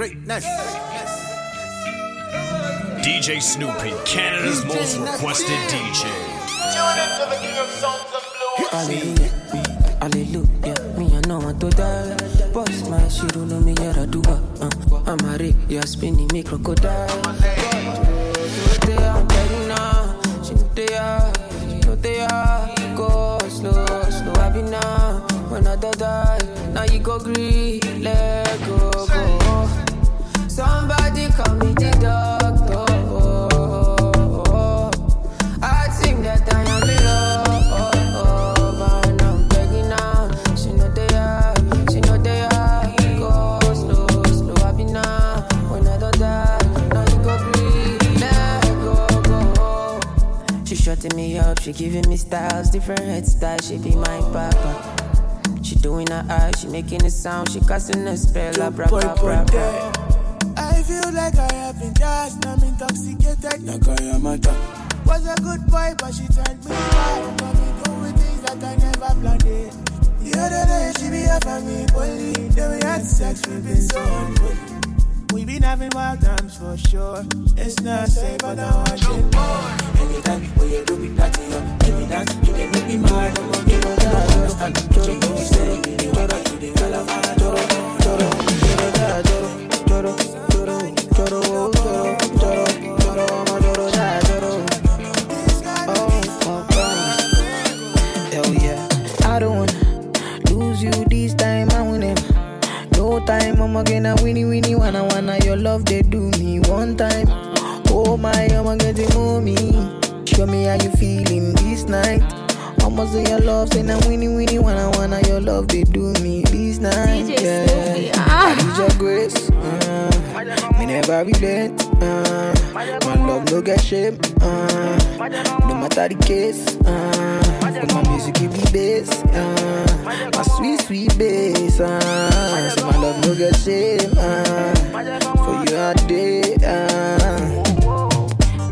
greatness. DJ Snoopy, Canada's most requested DJ. Hallelujah, hallelujah. Me I know want to die. Boss my shit, you know me yara do uh. I'm a Rick, you're spinning me crocodile. She giving me styles, different head styles. She be my papa. She doing her eyes, she making a sound, she casting a spell, like bra bra bra bra. I feel like I have been just, I'm intoxicated, like I am a drug. Was a good boy, but she turned me bad. Got me doing things that I never planned it. The other day, she be offering me bully. Then we had sex, we been so unholy. We been having wild times for sure. It's not safe, but now I more. Anytime when you do me that you, give me that, you can make me mad. I'm gonna give that. Understand? Choro, you you calavana, choro, that, choro, choro, choro, choro, choro, choro, Time, I'm gonna winnie winnie wanna wanna your love they do me one time. Oh my, I'm getting mommy. Show me how you feeling this night. Almost say your love, say now winnie winnie wanna wanna your love they do me this night. DJ yeah. Ah. I need your grace. Uh, me never relent. Uh, my love no get shame. Uh, no matter the case. Uh, but my music give me bass. Uh, my sweet sweet bass. Uh, so my love no get shame. Uh, for you all day. Uh.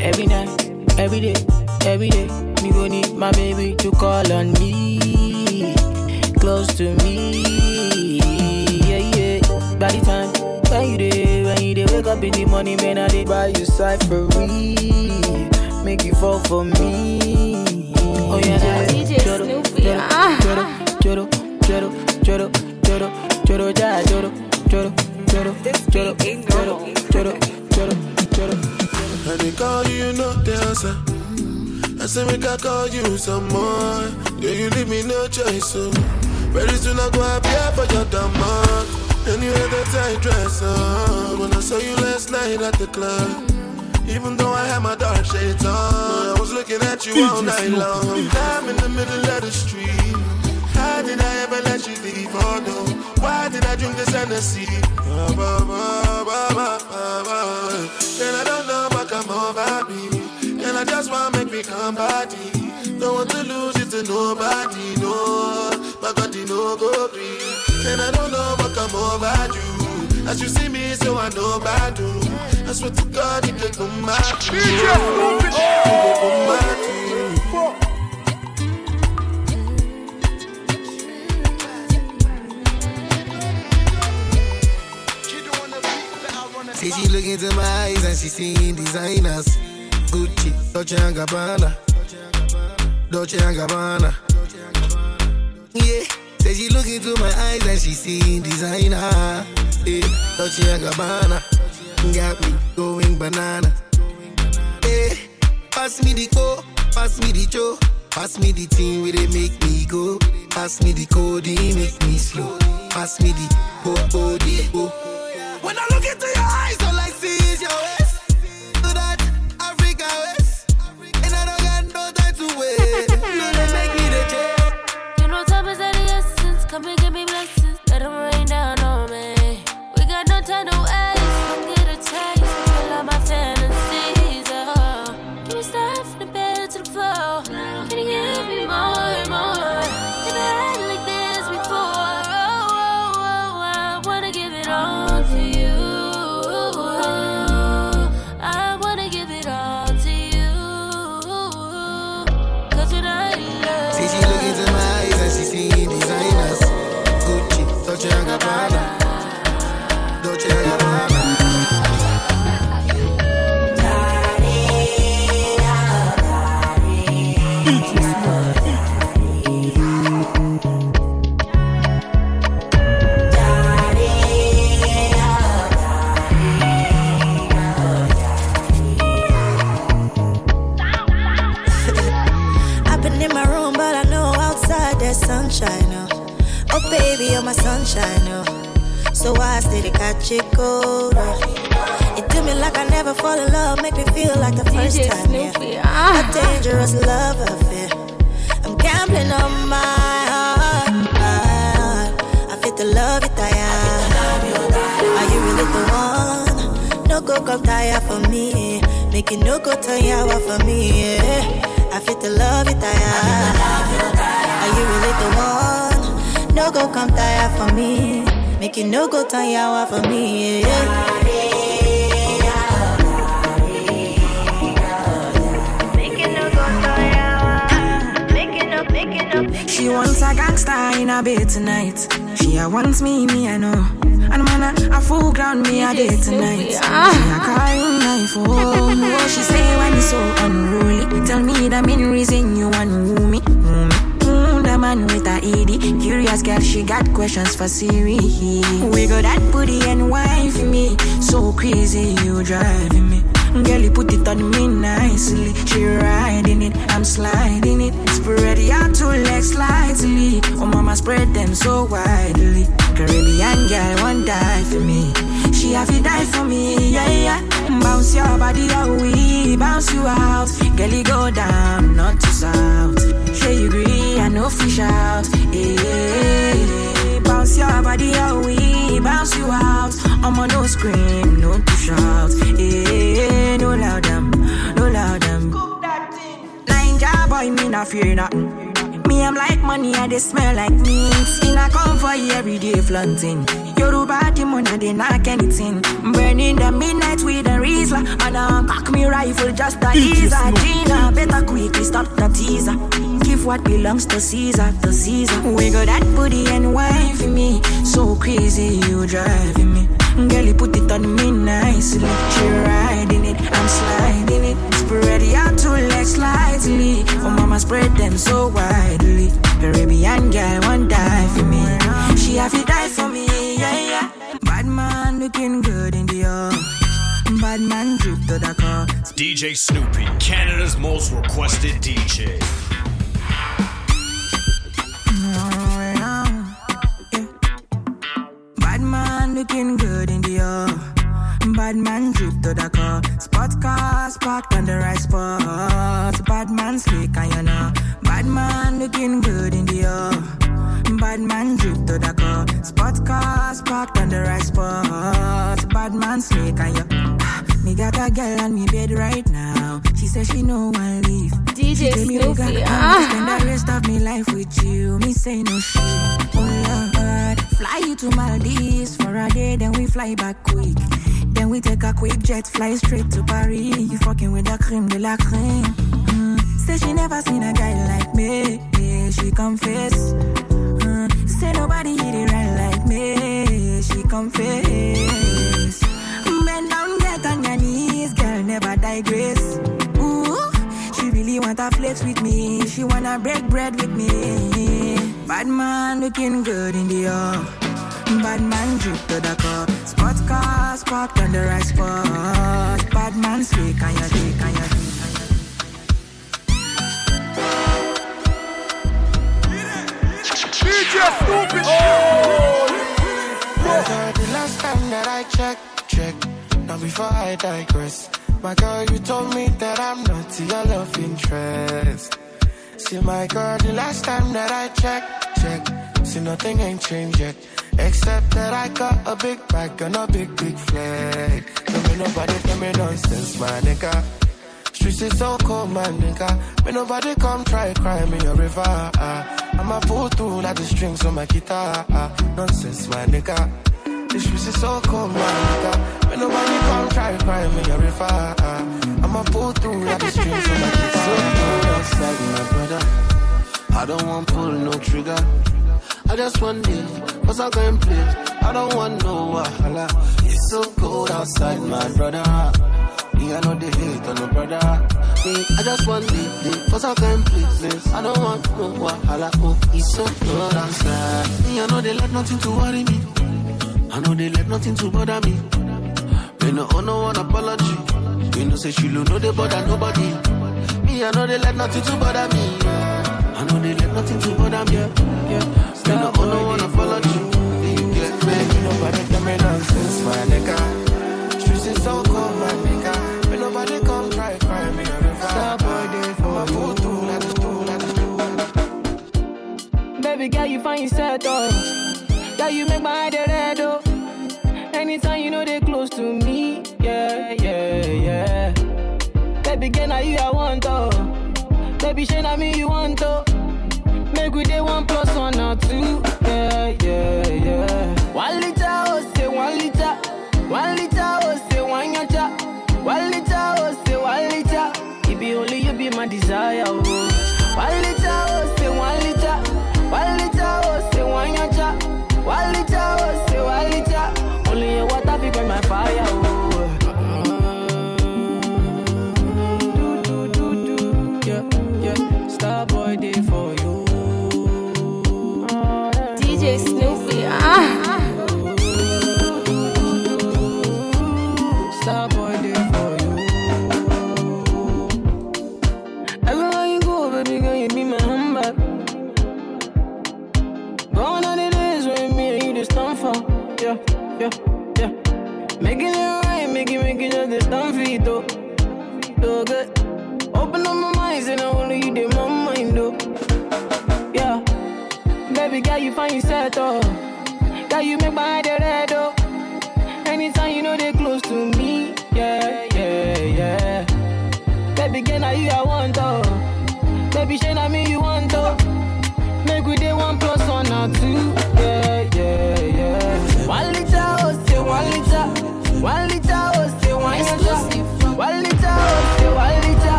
Every night, every day, every day, me go need my baby to call on me, close to me. Yeah, yeah. By the time when you day, when you day, wake up in the morning, man, I dey buy you cyphery, make you fall for me. Oh yeah, DJ Snoopy, ah. Choro, choro, choro, choro, choro, ja, choro, choro, choro, choro, choro, choro, choro, choro. I they call you, the answer. I say make I call you some more. Yeah, you leave me no choice, so very soon I go appear for your demand. Anyway, the tight dress on. When I saw you last night at the club. Even though I had my dark shades on, I was looking at you all night long. I'm in the middle of the street. How did I ever let you leave? Oh no, why did I drink this Hennessy? Ba, ba, ba. And I don't know what come over me. And I just want to make me come body. Don't want to lose it to nobody, no. My body no go green. And I don't know what come over you. As you see me, so I know about you. I swear to God, you can come back to You can come back to See she look into my eyes and she seeing designers. Gucci, Dolce and Gabbana, Dolce and Gabbana. Yeah, she look into my eyes and she seeing designer. Yeah, Dolce and Gabbana, got me going banana. Yeah, pass me the co, pass me the cho, pass me the thing where they make me go. Pass me the code, make me slow. Pass me the oh oh oh. When I look into your eyes, all I see is your waist. My sunshine, oh. So I stay to catch it cold. oh. It do me like I never fall in love, make me feel like the first DJ time. Yeah. Ah. A dangerous love affair. I'm gambling on my heart. I fit the love it I am. Are you really the one? No go come tire for me. Make it no go turn yawa for me. Yeah. I fit the love it I am. Are you really the one? No go come tire for me. Make it no go yawa for me. Yeah. She wants a gangster in a bed tonight. She a wants me, me I know. And man, a, a full ground me a day tonight. Ah. She a calling my phone. Oh, she say when it's so unruly. Tell me the main reason you want me. Me. Man with a ED. Curious girl, she got questions for Siri. We got that booty and for me. So crazy, you driving me. Girl, you put it on me nicely. She riding it, I'm sliding it. Spread your two legs slightly. Oh, mama, spread them so widely. Caribbean girl, won't die for me. She have to die for me, yeah, yeah. Bounce your body we bounce you out. Girl, you go down, not to south. Say you agree, Know fish out. Yeah, bounce your body out, we bounce you out. I'ma no scream, no to shout. Yeah, no loud them, no loud them. Ninja boy, me not fear nothing. Me, I'm like money, I they smell like mint. In a come for you every day flaunting. Yoruba, the money, they knock anything. Burning the midnight with a Rizla. And I cock me rifle just a ease. Gina, better quickly stop the teaser. Give what belongs to Caesar, to Caesar. We got that booty and wine for me. So crazy, you driving me. Girl, you put it on me nicely. She riding it, I'm sliding it. Spread your two legs slightly. Oh, mama, spread them so widely. Caribbean girl, won't die for me. She have to die for me, yeah, yeah. Bad man looking good in the air. Bad man drip to the car. DJ Snoopy, Canada's most requested DJ. Bad man looking good in the air. Bad man drip to the car. Spot cars parked on the right spot. Bad man slick and you know. Bad man looking good in the air. Bad man drip to the car. Spot cars parked on the right spot. Bad man slick and you. Me got a girl on me bed right now. She says she no one leave. DJ She tell me, Snoopy, "Look, I ah." Spend the rest of me life with you. Me say no shit. Oh Lord, fly you to Maldives for a day, then we fly back quick. We take a quick jet, fly straight to Paris. You fucking with the cream de la creme. Mm. Say she never seen a guy like me. Yeah, she confess. Mm. Say nobody hit it right like me. She confess. Bend down, get on your knees, girl, never digress. Ooh, she really wanna flex with me. She wanna break bread with me. Bad man looking good in the air. Bad man drip to the car. Spot cars parked on the right spot. Bad man slick on your dick, on your dick, your dick. My girl, the last time that I checked, checked. Now before I digress, my girl, you told me that I'm not your love interest. See, my girl, the last time that I checked, checked. See, nothing ain't changed yet. Except that I got a big bag and a big, big flag. Don't nobody tell me nonsense, my nigga. Streets is so cold, my nigga. Me nobody come try cry me a river. ah. I'ma pull through like the strings on my guitar. ah. Nonsense, my nigga. The streets is so cold, my nigga. Me nobody come try cry me a river. ah. I'ma pull through like the strings on my guitar. So outside, my brother. I don't want pull no trigger. I just want live, cause I can play. I don't want no wahala. It's so cold outside, my brother. Me, I know they hate on no brother. Me, I just want live, cause I play. This. I don't want no wahala. Oh, it's so cold outside. Me, I know they let nothing to worry me. I know they let nothing to bother me. Me no owe no one apology. You know say she know they bother nobody. Me, I know they let nothing to bother me. I know they let nothing to bother me. Yeah, yeah. Me no owe no one apology. Man, you nobody tell me is so cold, my nigga. Nobody come try, me on they for. Baby girl, you find yourself though. Girl, you make my head red oh. Anytime you know they close to me, yeah, yeah, yeah. Baby girl, now you I want oh. Baby, shey na me you want oh. One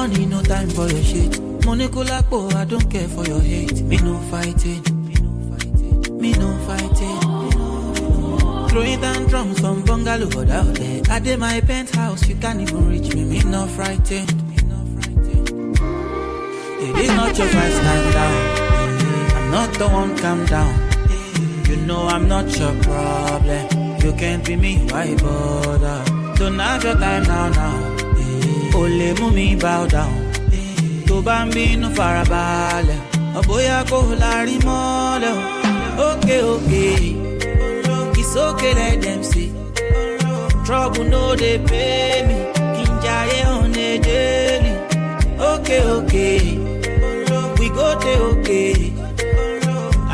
money, no time for your shit. Money kulapo, I don't care for your hate. Me no fighting, me no fighting. Me no fighting. Throwing down drums from bungalow out there. I did my penthouse, you can't even reach me. Me no frightened. It is not your fight, stand down. I'm not the one, calm down. You know I'm not your problem. You can't be me, why bother? Don't have your time now, now. Only mú mi bow down. Tó bá ń bínú farabalẹ̀, ọ̀bóyá kò lárí mọ́lẹ̀ òkè, okay let them see. Trouble no dey pay me, kí n jayé on a daily. Ókè òkè, we go dey okay.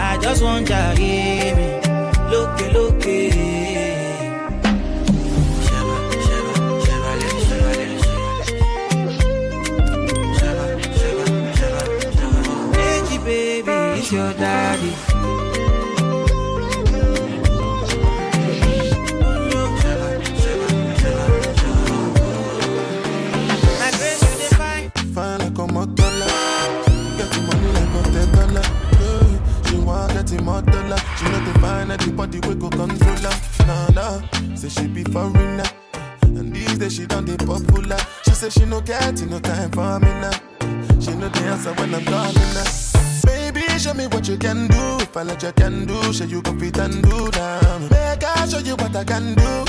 I just wan jayé mi, lókè lókè. It's your daddy. My grace, you dey fine. Like a the money like a. She. She we go control her. Nah, nah. Say she be foreigner. And these days she done the popular. She say she no get I you can do, show you go fit and do now. Make I show you what I can do.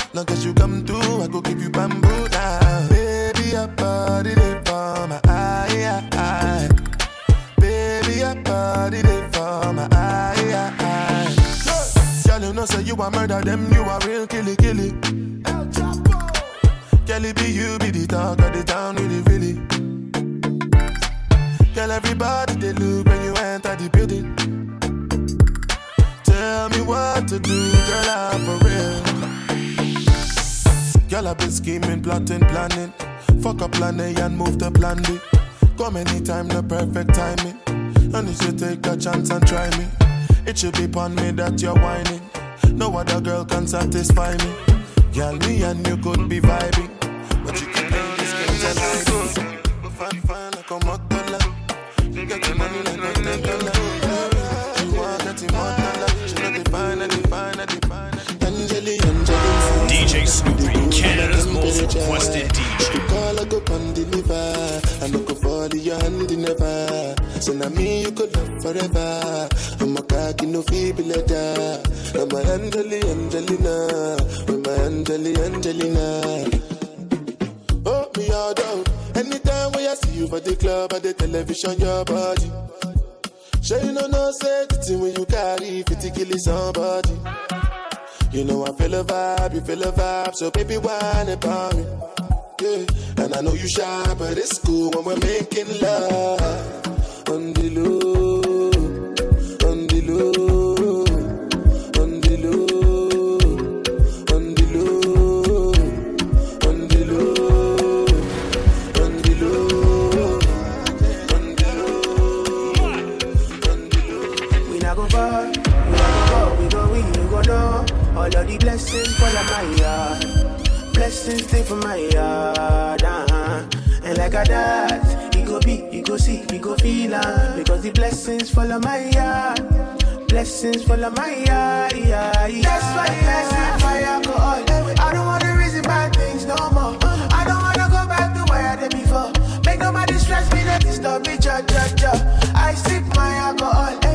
Blessings fall on my yeah. That's why I set my alcohol. I don't wanna reason bad things no more. I don't wanna go back to where I did before. Make nobody stress me, not disturb me, cha cha cha. I sip my alcohol.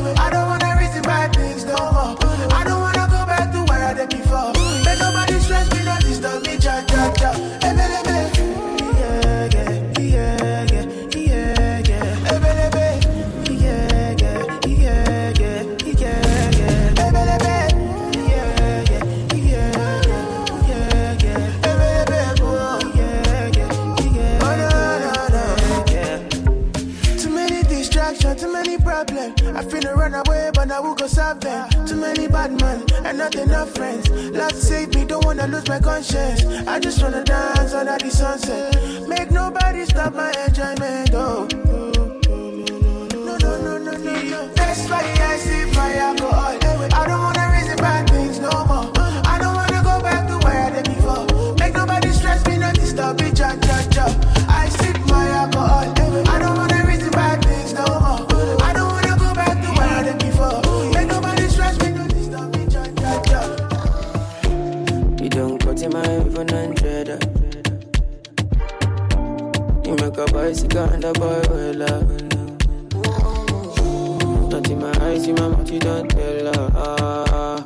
Men and not friends. Lord save me, don't wanna lose my conscience. I just wanna dance under the sunset. Make nobody stop my enjoyment. Oh. No, no, no, no, no, no. That's why I sip my alcohol. I don't wanna reason bad things no more. I don't wanna go back to where I did before. Make nobody stress me, not disturb me, cha cha cha. Make a bicycle and a boy well love. Not in my eyes, in my mouth, you don't tell her.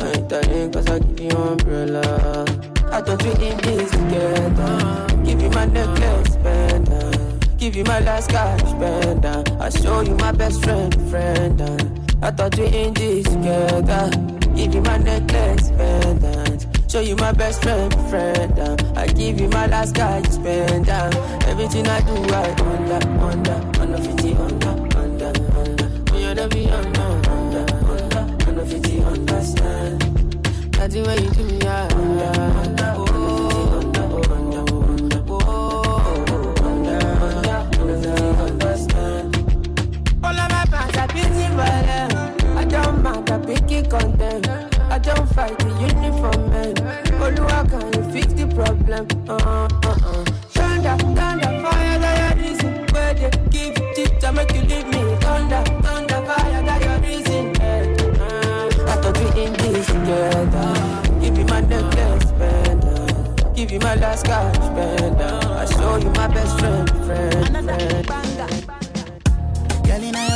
I ain't telling cause I give you umbrella. I thought we in this together. Give you my necklace, spender. Give you my last cash, spender. I show you my best friend, friend. I thought we in this together. Give you my necklace, pendant. Show you my best friend, friend. uh. I give you my last guy, spend uh. Everything I do, I under, under, under 50, under, under, under. Me and be under, under, under, under 50, understand. Nothing when you do me, I under, under, oh, under, oh, oh, oh, under, under, under understand. All of my fans are beautiful. I don't mind, I pick it content. I don't fight the uniform man. Oluwa, can you fix the problem? Uh uh uh. Thunder, thunder, fire, that your reason. Where they give it to make you leave me. Thunder, thunder, fire, that your reason. Uh, I thought we in this together. Give you my necklace, spender. Give you my last cash, spender. I show you my best friend, friend, friend. Girl,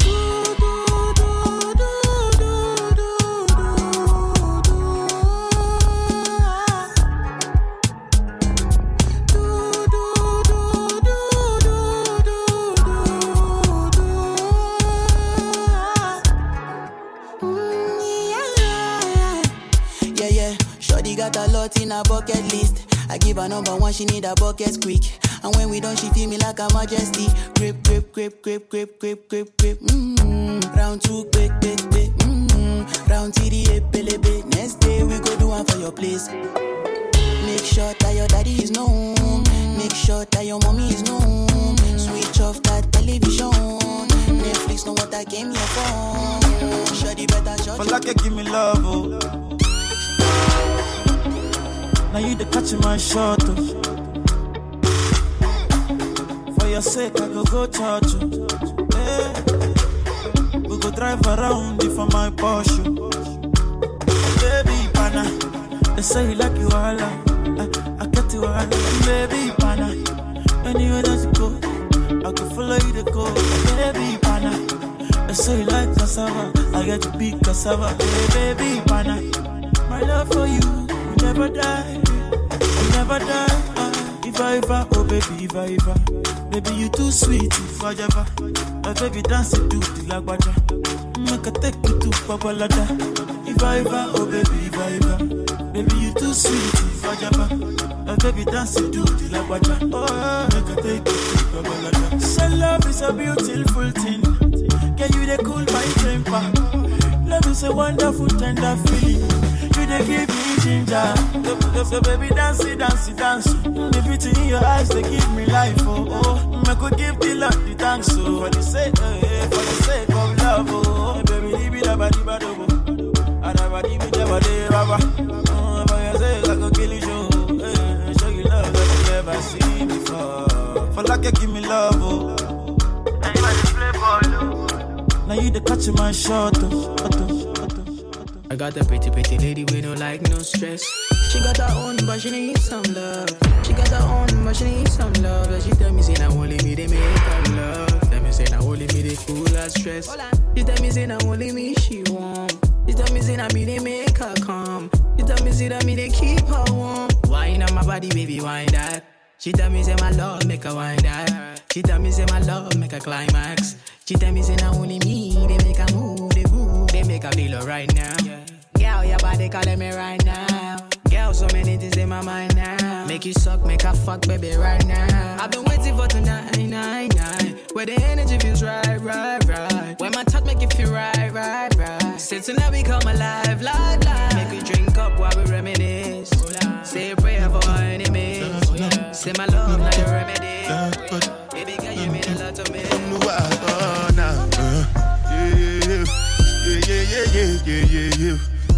One, she need a bucket quick. And when we done, she feel me like a majesty. Grip, grip, grip, grip, grip, grip, grip, grip. Mm-hmm. Round two, quick, quick, quick. Mm-hmm. Round TD, pelebe. Next day we go do one for your place. Make sure that your daddy is known. Make sure that your mommy is known. Switch off that television. Netflix know what I came here for. Shorty better shut For like you give me love, oh. Now you the catch my shot, oh. For your sake, I go go church, oh. Hey. We go drive around for my Porsche. Oh. Baby, pana, they say you like you all, I, I get you all, baby, pana. Anywhere that you go, I can follow you to go, baby, pana. They say you like cassava, I get to be cassava, hey, baby, pana. My love for you never die, will never die. Ah, if I ever, oh baby, if I ever, baby you too sweet, if I ever, baby dance it to the lagwaja, make a take you to Babalada. If I ever, oh baby, if I ever, baby you too sweet, if I ever, my baby dance it to the lagwaja, oh make a take you to Babalada. So love is a beautiful thing, can you the cool my temper? Love is a wonderful tender feeling. They give me ginger. So, baby, dance it, dance it, dance. Mm, The beauty in your eyes, they give me life. Oh, oh. I could give the Lord the thanks. Oh, for the sake, eh, eh, for the sake of love. Oh, baby, leave it about the bad. Oh, and I leave it baba. Oh, for your sake, I could kill you, show. Eh, show you love that you never seen before. For like you give me love, oh. Oh. Now you the catch my shot. Oh, oh, oh. I got a pretty, pretty lady with no like, no stress. She got her own, but she needs some love. She got her own, but she needs some love. And she tell me, say, now only me, they make her love. Tell me, say, now only me, they cool her stress. She tell me, say, now only me, she want. She tell me, say, now me, they make her calm. She tell me, say, that me, they keep her warm. Wine on my body, baby, wine that. She tell me, say, my love, make her wine that. She tell me, say, my love, make her climax. She tell me, say, now only me, they make her move, they move, they make her feel right now. Girl, your body calling me right now. Girl, so many things in my mind now. Make you suck, make her fuck, baby, right now. I've been waiting for tonight, night, night. Where the energy feels right, right, right. Where my touch make you feel right, right, right. Since tonight we come alive, live, live. Make you drink up while we reminisce. Say a prayer for our enemies. Say my love, not your remedy. Baby, girl, you mean a lot to me. Yeah, Yeah, yeah, yeah, yeah, yeah, yeah,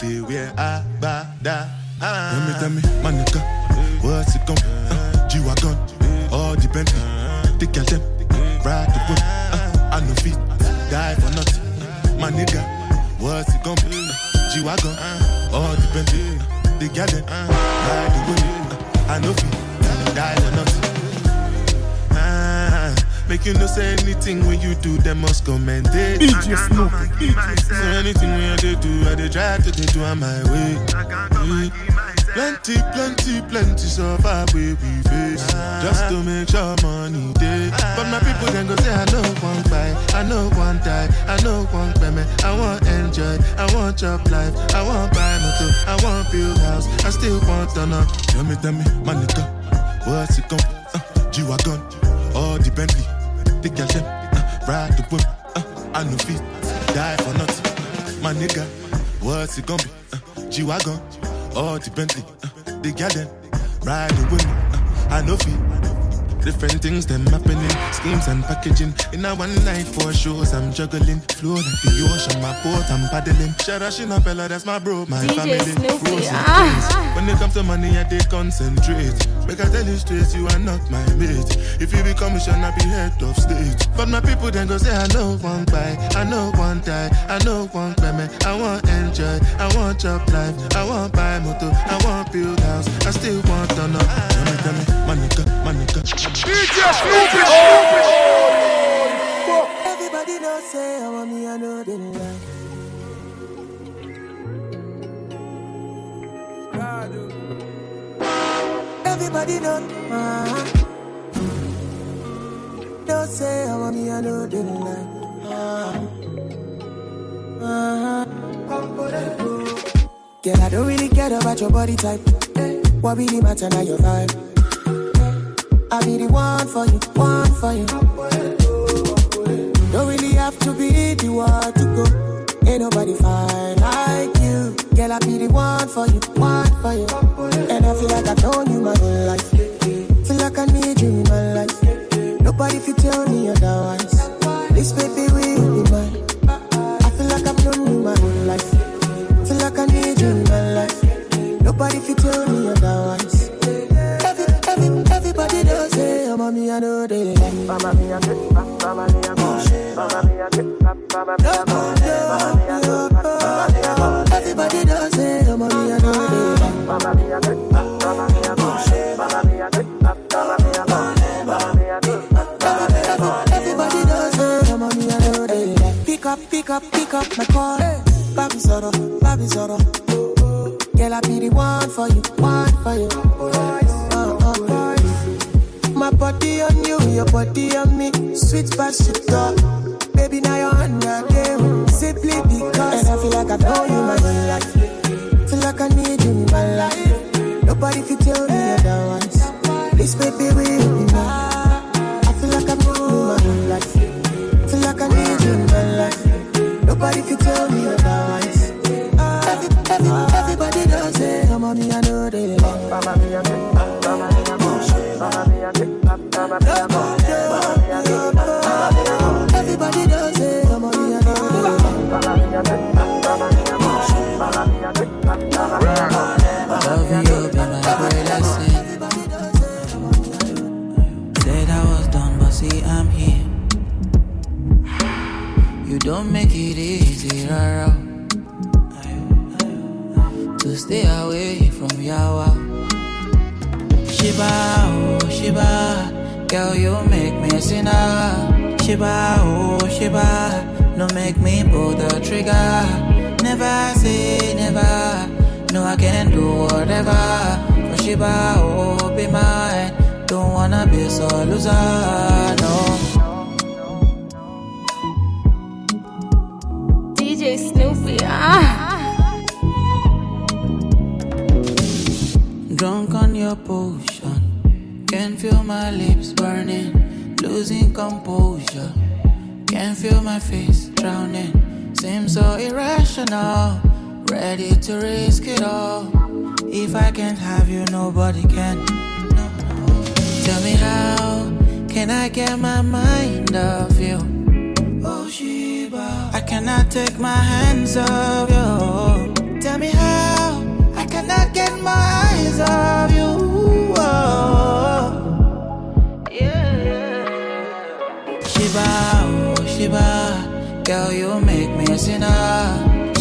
they wear a ba da. Tell me, tell me, my nigga, what's it gon' uh, G-Wagon, all the Bentley, the girl them, ride the whip, uh, I no fit, die for nothing. My nigga, what's it be? Uh, G-Wagon, all the Bentley, the girl them, ride the whip, uh, I no fit, die for nothing. Ah, Make you no say anything when you do, them must commend it. DJ Snoopy, So anything when I dey do, I dey try to dey do on my way. Mm. Plenty, plenty, plenty suffer we we face. Just to make sure money day But my people then go say I know one buy I know one die. I know one payment. I want enjoy. I want chop life. I want buy motor. I want build house. I still want to know Tell me, tell me, my nigga What's it gon' uh, G-Wagon. Or the Bentley The girl them uh, Ride the whip uh, I know feet. Die for nothing. My nigga What's it gonna be? Uh, G-Wagon Or the Bentley uh, The them Ride the whip uh, I know feet Different things them happening, schemes and packaging. In a one night for shows, I'm juggling. Flow like the ocean, my boat, I'm paddling. Shara Bella, that's my bro, my DJ family. Snoopy, ah. When it comes to money, I they concentrate. Make I tell you straight, you are not my mate. If you be commission, I be head of state. But my people then go say, I know one buy, I know one die, I know one payment. I want enjoy, I want job life, I want buy motor, I want build house, I still want to know. Tell me, tell me, my nigga, my nigga. DJ Everybody know say I want me, I know they. Everybody know, uh, don't say I want me, I know they lie. Uh, uh, Girl, I don't really care about your body type. What really matter now your vibe? I be the one for you, one for you. Don't really have to be the one to go. Ain't nobody fine like you. Girl, I be the one for you, one for you. And I feel like I've known you my whole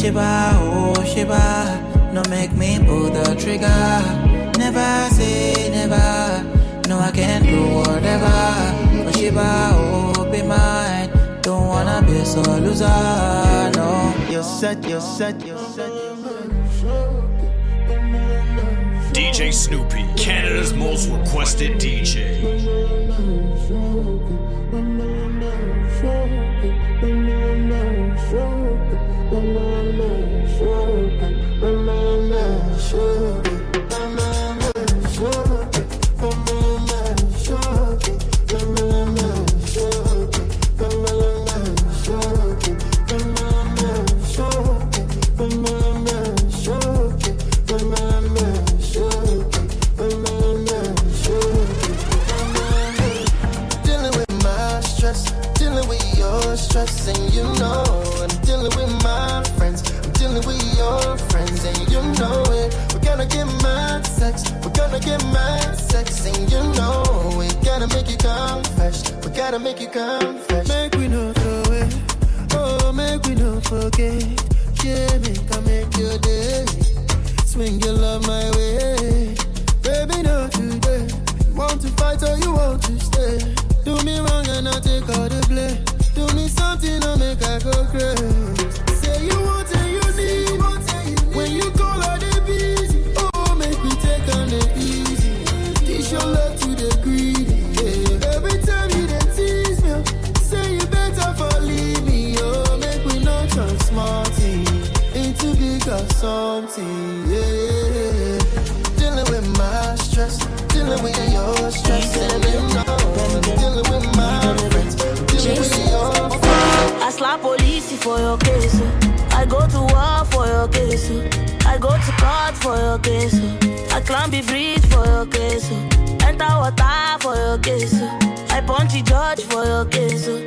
Shiba, oh Shiba, no make me pull the trigger. Never say never, no I can't do whatever. Oh Shiba, oh be mine, don't wanna be so loser, no. You're set, you're set, you're set. DJ Snoopy, Canada's most requested DJ. gotta make it come first. Make we no throw it. Oh, make we no forget. Yeah, make I make your day. Swing your love my way. judge for your kisses.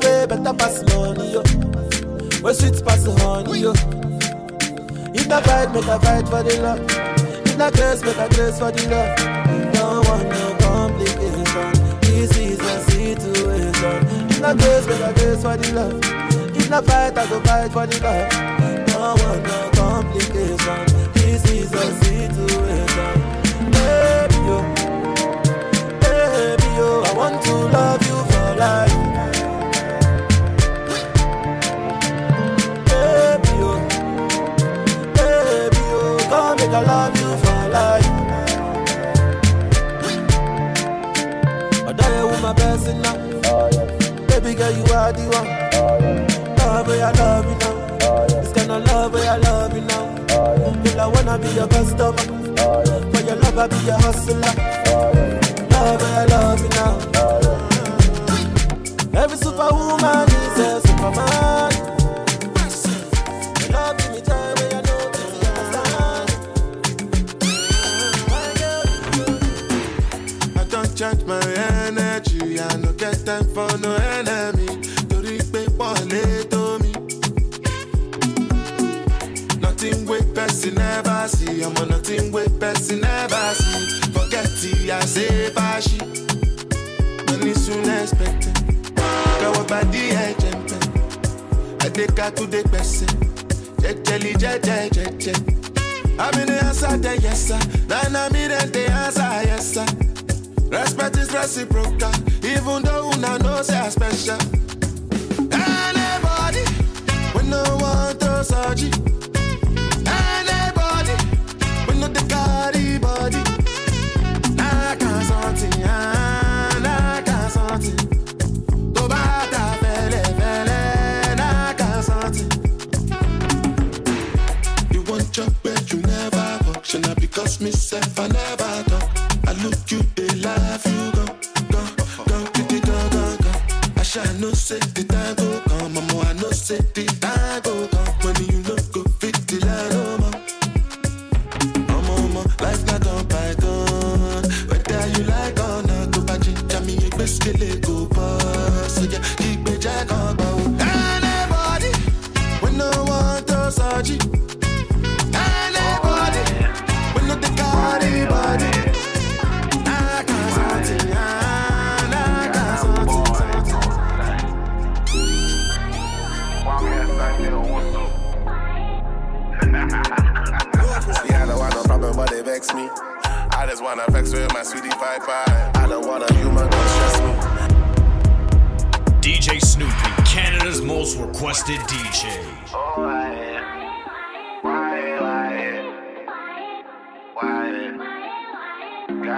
way better pass money, yo. Where sweet pass honey, yo. If I fight, make a fight for the love. If I grace, make a grace for the love. Don't want no complication. This is a situation. If I grace, make a grace for the love. If I fight, I go fight for the love. Don't want no complication. This is a situation. Baby, yo. Baby, yo. I want to love you for life. I love you for life. I die with my blessing now. Baby girl, you are the one. Love where I love you now. Kind of love where I love you now. Girl, I wanna be your customer. For your love, I be your hustler. Love where I love you now. Every superwoman I'm on nothing wey person never see. Forget it, I say fashi. Money soon expected. go with the agent and Káwọ́ bá dí ẹ̀jẹ̀ pẹ̀. Adékakú dé gbẹ̀sẹ̀. Jẹ́jẹ́lì jẹ́jẹ́ jẹ́jẹ́. I'm in the answer, the yes sir. Then I'm in the answer, yes sir. Respect is reciprocal, even though una know say I special. Anybody, we no want to surgery. Myself I never talk. I look you, they laugh you go, go, go, go, go, go, go. I shall no say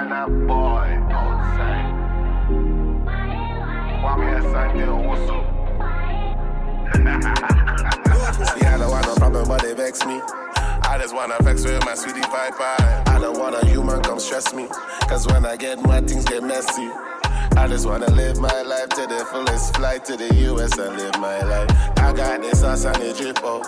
Ghana boy outside. Kwame Asante. Yeah, I don't want no problem, but they vex me. I just wanna vex with my sweetie pie pie. I don't want a human come stress me. Cause when I get mad, things get messy. I just wanna live my life to the fullest. Fly to the US and live my life. I got this sauce and the drip out.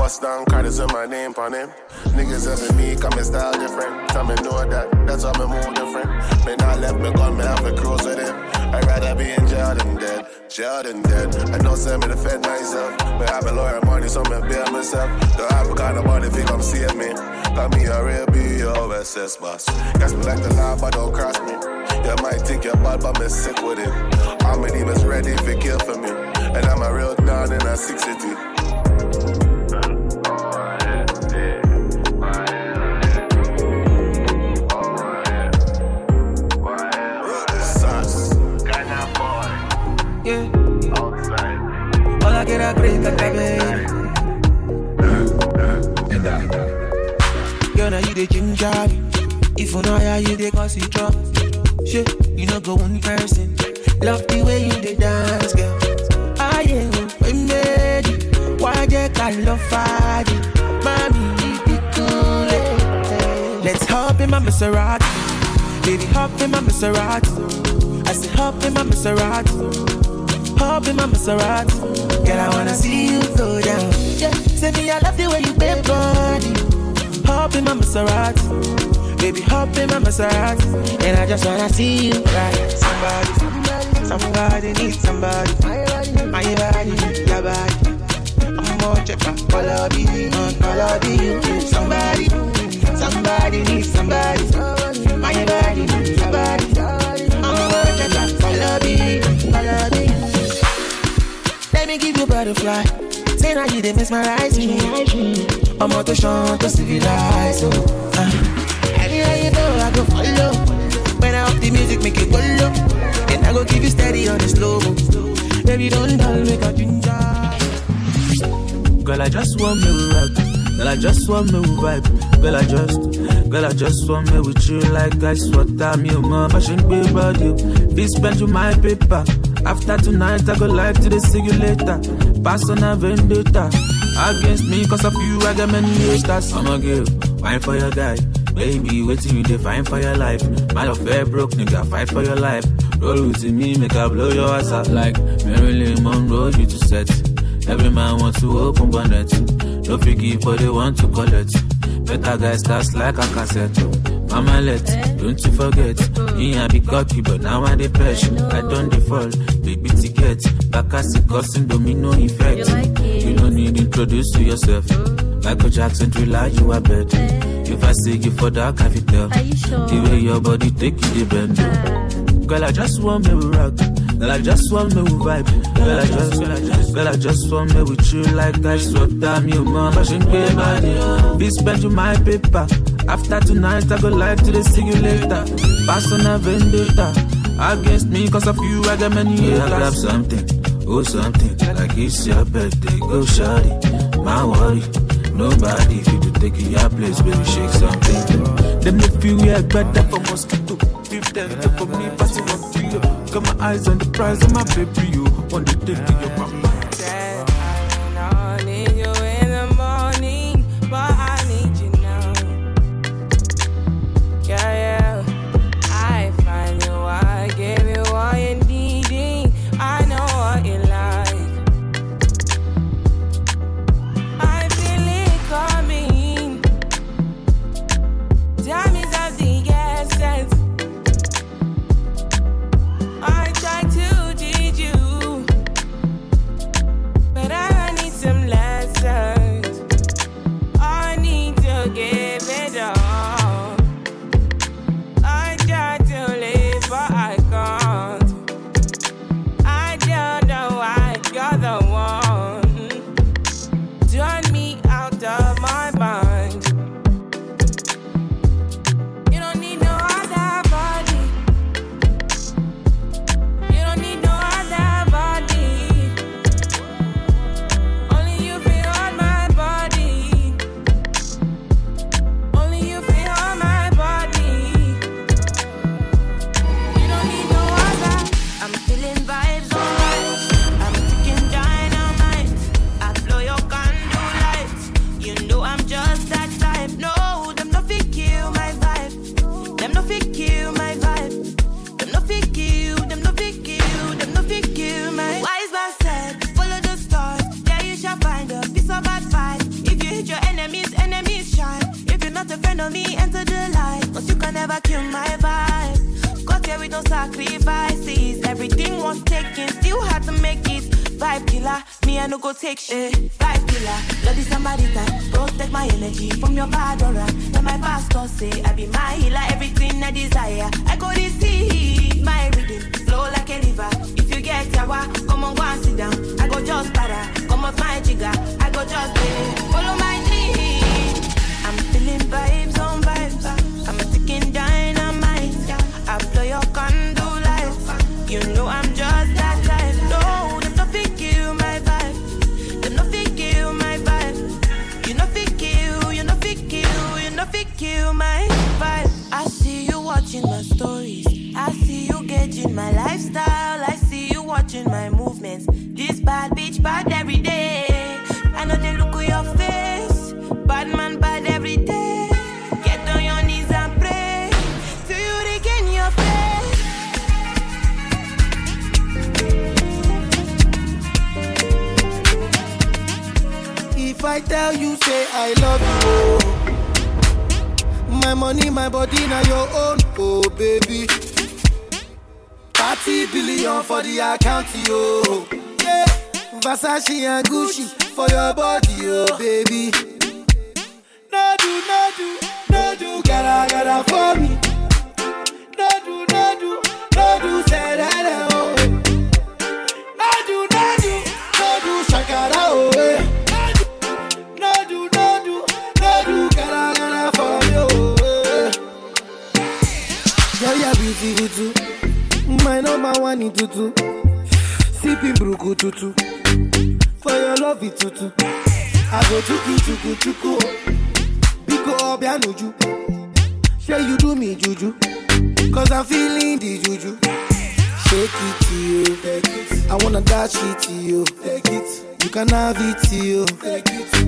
Bust down cards with my name on him. Niggas having me come style different. Tell me know that, that's why me move different. Me not left me gun, me have a cruise with him. I'd rather be in jail than dead, jail than dead. I don't send me to fed myself. Me have a lawyer money, so me pay myself. Don't have a kind of money you come see me. Call me a real B.O.S.S. boss. Guess me like the law, but don't cross me. You might think you're bad, but me sick with it. All my demons ready if you kill for me. And I'm a real don in a six city. All I get a great like a baby. Girl, now you the ginger. If you know how you the cause drop. Shit, you know go one person. Love the way you the dance, girl. I am we made. Why you call love fire? Mommy, be cool. eh. Let's hop in my Maserati. Baby, hop in my Maserati. I say hop in my Maserati. Hop in my Maserati. Girl, I wanna see you go down. Yeah, say me, I love the way you bend body. Hop in my Maserati. Baby, hop in my Maserati. And I just wanna see you ride. Somebody, somebody needs somebody. My body, your body. I'm more check my color, baby. body, you somebody, somebody needs somebody. Me give you butterfly. Say now you dey mesmerize me. I'm out to shine to civilize. Oh, uh. Anywhere you go, I go follow. When I up the music, make it go low. And I go give you steady on the slow. Baby, don't dull, make a ginger. Girl, I just want me rock. Girl, I just want me vibe. Girl, I just, girl, I just want me with you like ice water. Me, oh, mama, she be body. This spend you my paper. After tonight, I go live to the see. Pass on a vendetta. Against me, cause of you, I got many haters. I'm a girl, wine for your guy. Baby, waiting you define for your life. My affair broke, nigga, fight for your life. Roll with me, make I blow your ass out like Marilyn Monroe, you to set. Every man wants to open bonnet. No forgive, but they want to collect. Better guys starts like a cassette. Mama let, don't you forget. Me I be cocky, but now I fresh. I don't default, baby ticket. Back as it causing domino effect. You don't need introduce to yourself. Michael Jackson thriller, you are bet. If I say you for dark, I fit tell. The way your body take you, the bend. Girl, I just want me with rock. Girl, I just want me with vibe. Girl, I just, girl, I just, girl, I just want me with you like ice water. Me, oh, mama, she be body. Be spend you my paper. After tonight, I go live to the see you later. Pass on a vendetta. Against me, cause of you, I got many haters. Yeah, grab something, oh something. Like it's your birthday, go shawty. My worry, nobody fit to take your place, baby, shake something. Them the feel yeah, better for mosquito. If them for me, pass it on to you. Got my eyes on the prize of my baby, you want to take to your mama. Body, it you.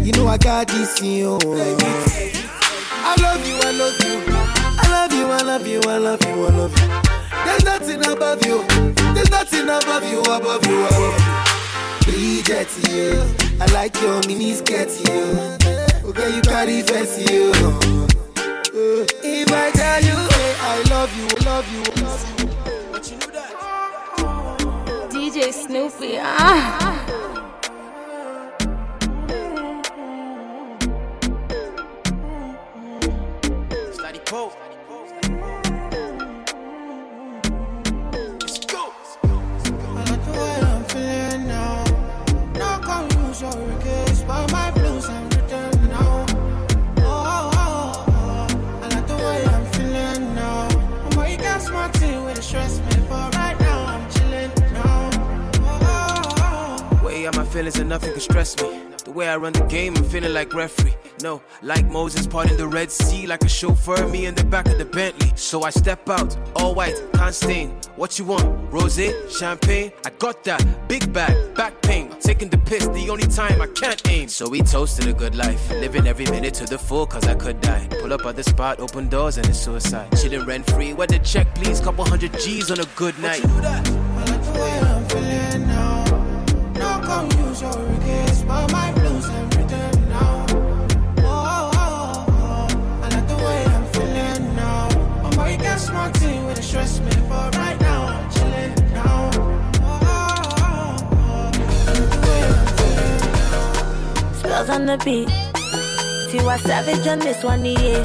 You know I got this you. I love you, I love you. I love you, I love you, I love you, I love you. There's nothing above you. There's nothing above you, above you, above you. Bridget, you. I like your mini skirt, you. Okay, you carry fancy, you. If I tell you, hey, I love you, love you, love you. But you know that. DJ Snoopy. Ah. My feelings and the way I'm feeling now my guess my tea with the stress me for right now I'm chilling now way I'm feeling is nothing can stress me. The way I run the game, I'm feeling like referee. No, like Moses parting the Red Sea, like a chauffeur, me in the back of the Bentley. So I step out, all white, can't stain. What you want? Rose, champagne? I got that. Big bag, back pain. Taking the piss, the only time I can't aim. So we toasted a good life, living every minute to the full, cause I could die. Pull up at the spot, open doors, and it's suicide. Chilling rent free, where the check, please? Couple hundred G's on a good night. I like the way I'm feeling now. No confuse your regrets, but my blues I'm now. Oh, oh, oh. I like the way I'm feeling now. I'm you got smart thing with the stress me, but right now I'm chilling now. Oh, oh, my blues are written now oh, oh. I like the way I'm feeling now. I'm like smoking with a stress me for right now. Chilling down. Oh, oh, oh, Spellz on the beat. Tiwa Savage on this one, yeah.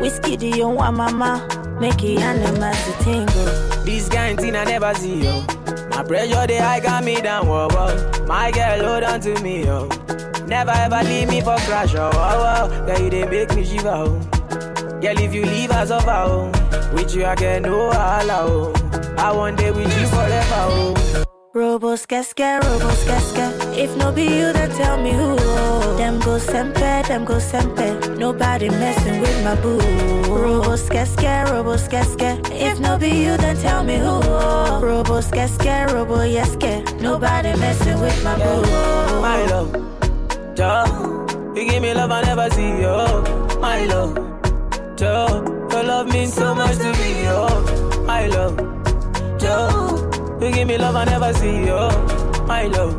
Whiskey, do you want mama? Make it animals to tingle. This kind thing I never see, yo. My pressure, they high got me down, whoa, whoa. My girl, hold on to me, yo. Never ever leave me for crash, oh, oh, oh. Girl, you they make me shiver, oh. Girl, if you leave us over, oh. With you, I get no holla, oh. I want day with you forever, oh. Robos casca, robos casca. If no be you, then tell me who. Them go sempe, them go sempe. Nobody messing with my boo. Robos casca, robos casca. If no be you, then tell me who. Robos casca, robo yeske. Nobody messing with my boo. My love, Joe, you give me love I never see, yo. My love, Joe, your love means so much to me, yo. My love, Joe, you give me love I never see, yo. My love,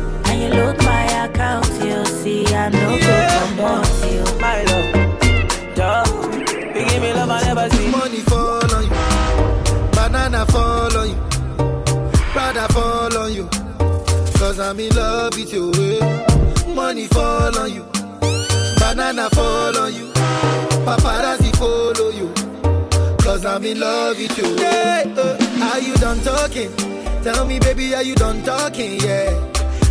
and you load my account, you see, I know go promote you. My love, Joe, you give me love I never see. Money fall on you, banana fall on you, brother fall on you. Cause I'm in love with you. eh. Money fall on you, banana fall on you, paparazzi follow you. Cause I'm in love with you. Yeah, uh, are you done talking? Tell me, baby, are you done talking? Yeah.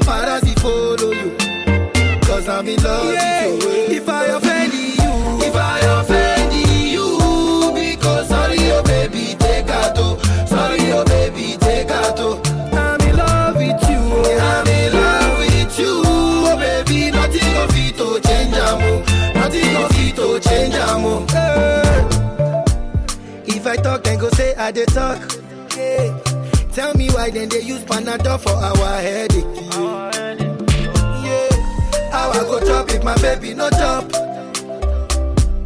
paparazzi follow you. Cause I'm in love yeah. with you. If I offend you, if I offend you, because sorry, oh baby, take a toe. Sorry, oh baby, take a toe. I'm in love with you. I'm in love with you. Oh baby, nothing of it to change a move. Oh. Nothing of it to change a move. Oh. If I talk, then go say I did talk. Yeah. Tell me why then they use Panadol for our headache. Yeah. How I go chop if my baby no chop?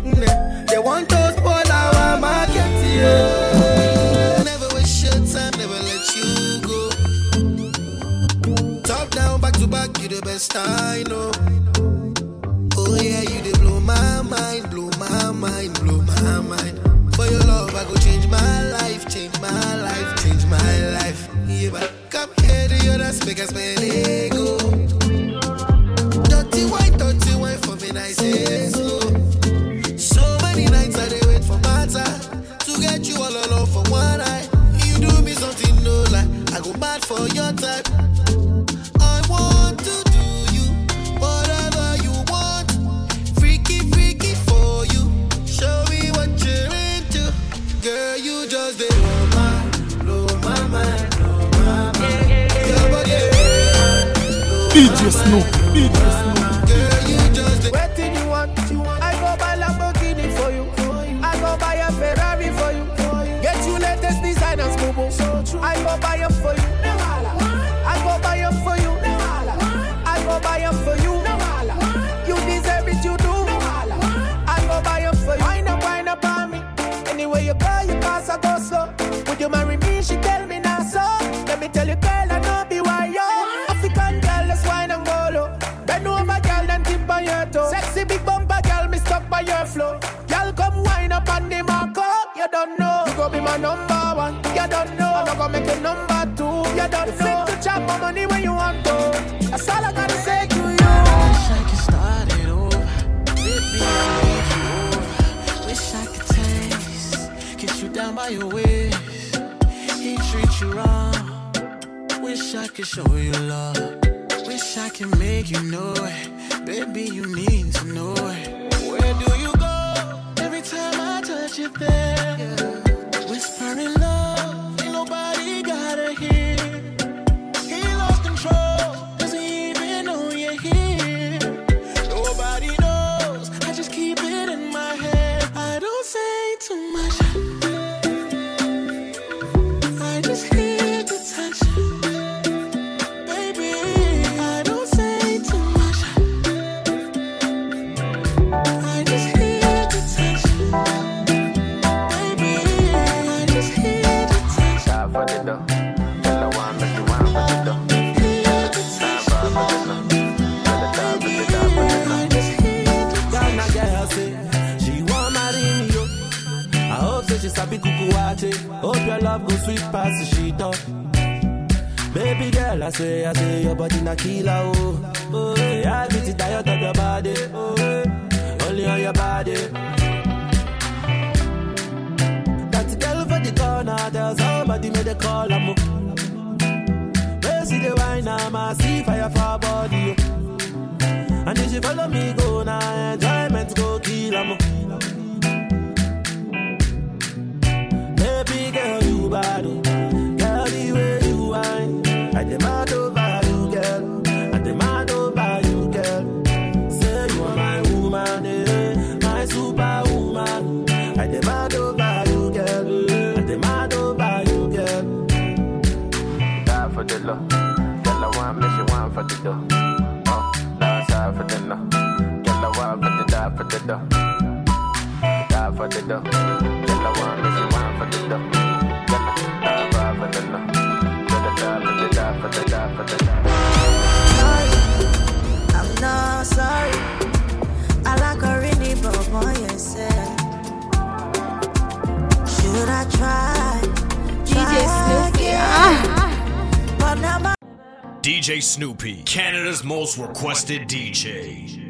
Yeah. They want to spoil our market. Yeah. Never waste your time, never let you go. Top down, back to back, you the best I know. Oh yeah, you the blow my mind, blow my mind, blow my mind. For your love, I go change my biggest, biggest winning. your body. That girl for the corner, there's somebody made a call. I'm Where see the wine, I'm a see fire for body. And if she follow me, go now, enjoyment the dough. Die for the dough. The for the dough. DJ Snoopy. Ah. DJ Snoopy, Canada's most requested DJ.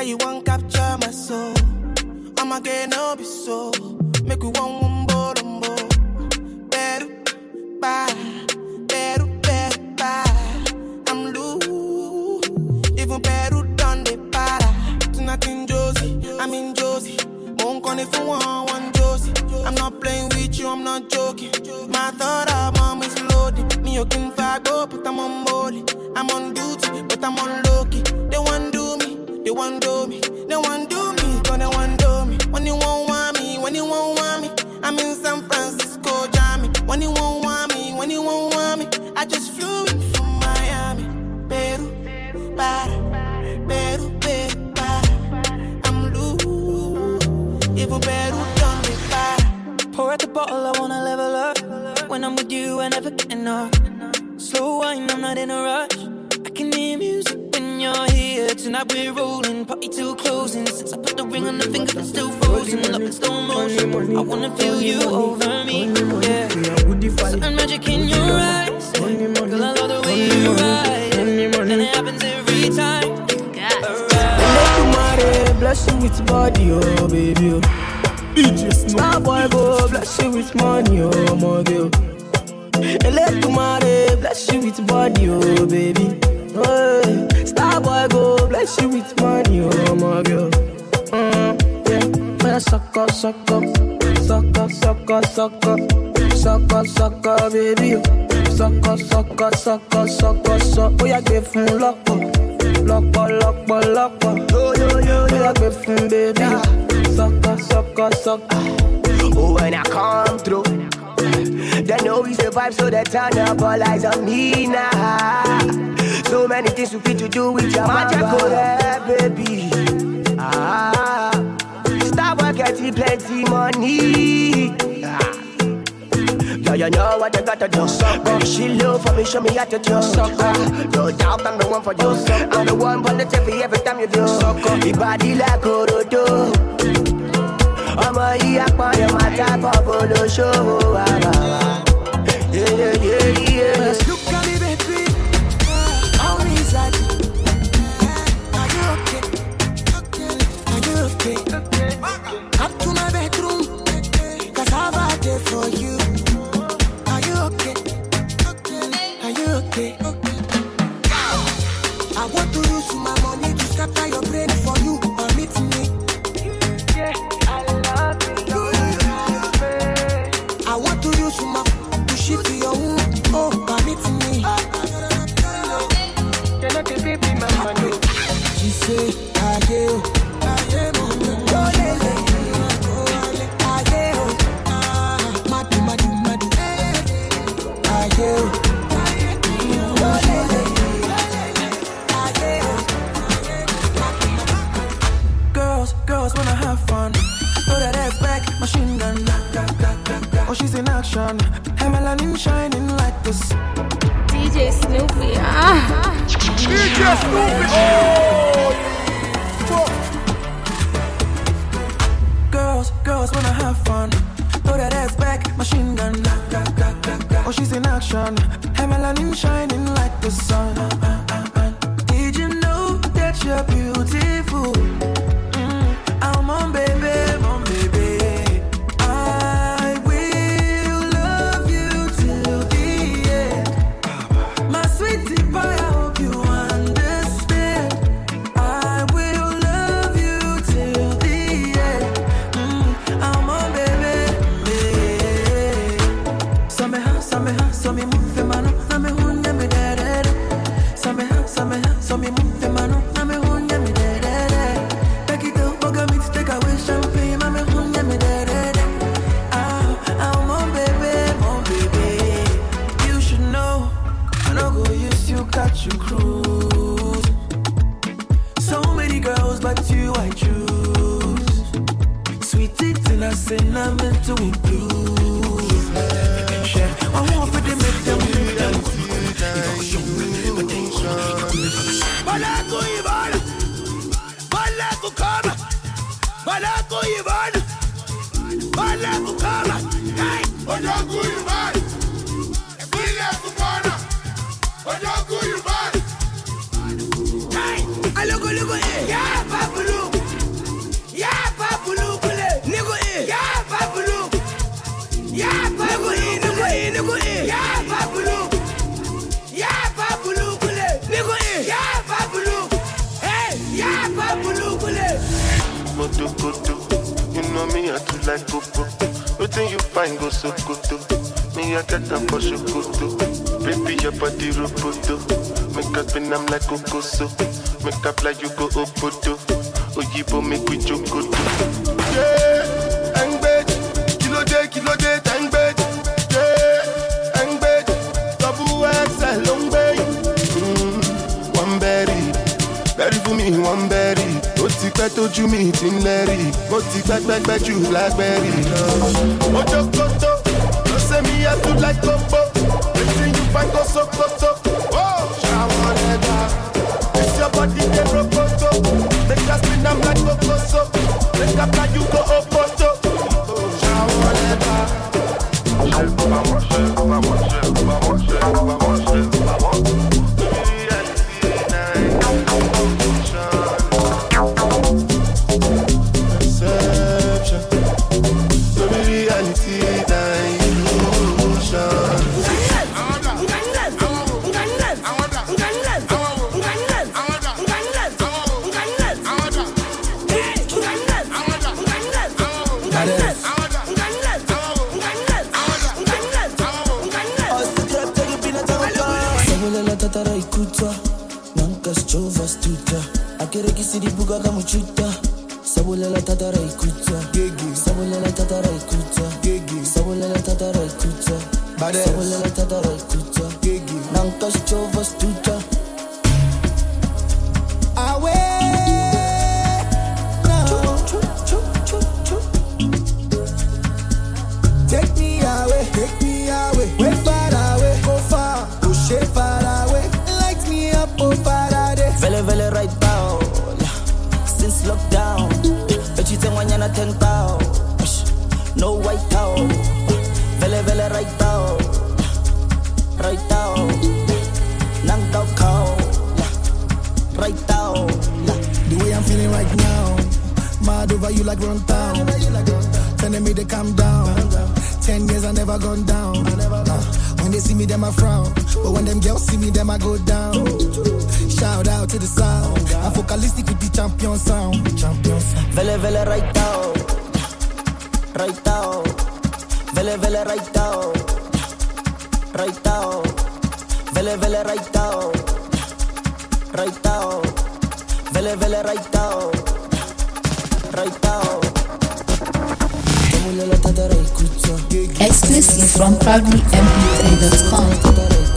Girl, you want capture my soul. I'ma get no be so. Make we one one bo dum bo. Better, bye. Better, better, bye. I'm loose. Even better done the para. Tonight in Josie, I'm in Josie. Won't call if you want one Josie. I'm not playing with you, I'm not joking. My thought of mom is loaded. Me, you can fag up, but I'm on molly. I'm on duty, but I'm on low want do me, they want do me, gonna want do me. When you won't want me, when you won't want me, I'm in San Francisco, Jammy. When you won't want me, when you won't want me, I just flew in from Miami, Peru, para, Peru, Peru, para. I'm loose, even Peru done me para. Pour out the bottle, I wanna level up. When I'm with you, I never get enough. Slow wine, I'm not in a rush. I can hear music when you're here. Tonight we're rolling, party till closing. Since I put the ring on the finger, it's still frozen. Love in slow motion. I wanna feel you over me. Yeah. Certain magic in your eyes. Girl, I love the way you ride. And it happens every time. Tomorrow, eh? bless you with body, oh baby. Oh. Star boy go bless you with money, oh my girl. Let tomorrow eh? bless you with body, oh baby. Oh, star boy go bless you with money, oh my girl. Mm, yeah, man, suck up, suck up, suck up, suck up, suck up, suck up, suck up, baby. oh. Suck up, suck up, suck up, suck up, suck. Oh yeah, give him lock up, up, up, up. Oh yeah, give him baby. Suck up, suck up, suck up. Oh, when I come through, they know we survive, so they turn up all eyes on me now. So many things we fit to do with your magical hair, baby. Ah, stop working, plenty money. Ah. Yeah, you know what you gotta do. Baby, she love for me, show me how to do. Ah, No doubt I'm the one for you. I'm the one for the TV every time you do. Your body like Orodo. ọmọ yìí apọ̀yọ̀ máa dábọ̀ bolóṣòwò àbá wa. Yeah, yeah, yeah, yeah. Koto, you do? You know me I too like coco. Wetin you find go so koto, me I get am for shokoto. Baby your body roboto, make am like kokoso. Make up like you go obodo, oyibo make we jokoto. Yeah, engbe, kilo de tengbe. Yeah, engbe, double XL ló ń gbé. Mm, One berry wọ́n ń bẹ́rí ó ti pẹ́ tójú mi ti ń lẹ́rì mo ti pẹ́pẹ́pẹ́ jù lágbẹ́rì lọ. ojokoto ló ṣe mí ẹtú láìkókó etí yìí fẹ́ kó sókótó. ó ṣàwọn ẹ̀dá it's your body dey rokoto make us spin am like kokoso make up like you go opoto. ó ṣàwọn ẹ̀dá. Like run town. Telling me to calm down. Ten years I never gone down. Uh, when they see me, them I frown. But when them girls see me, them I go down. Shout out to the sound. I'm focalistic with the champion sound. Champion sound. Vele vele right down Right down Vele vele right down Right down Vele vele right down Right down Vele vele right down Right Exclusive from proudlymp3.com.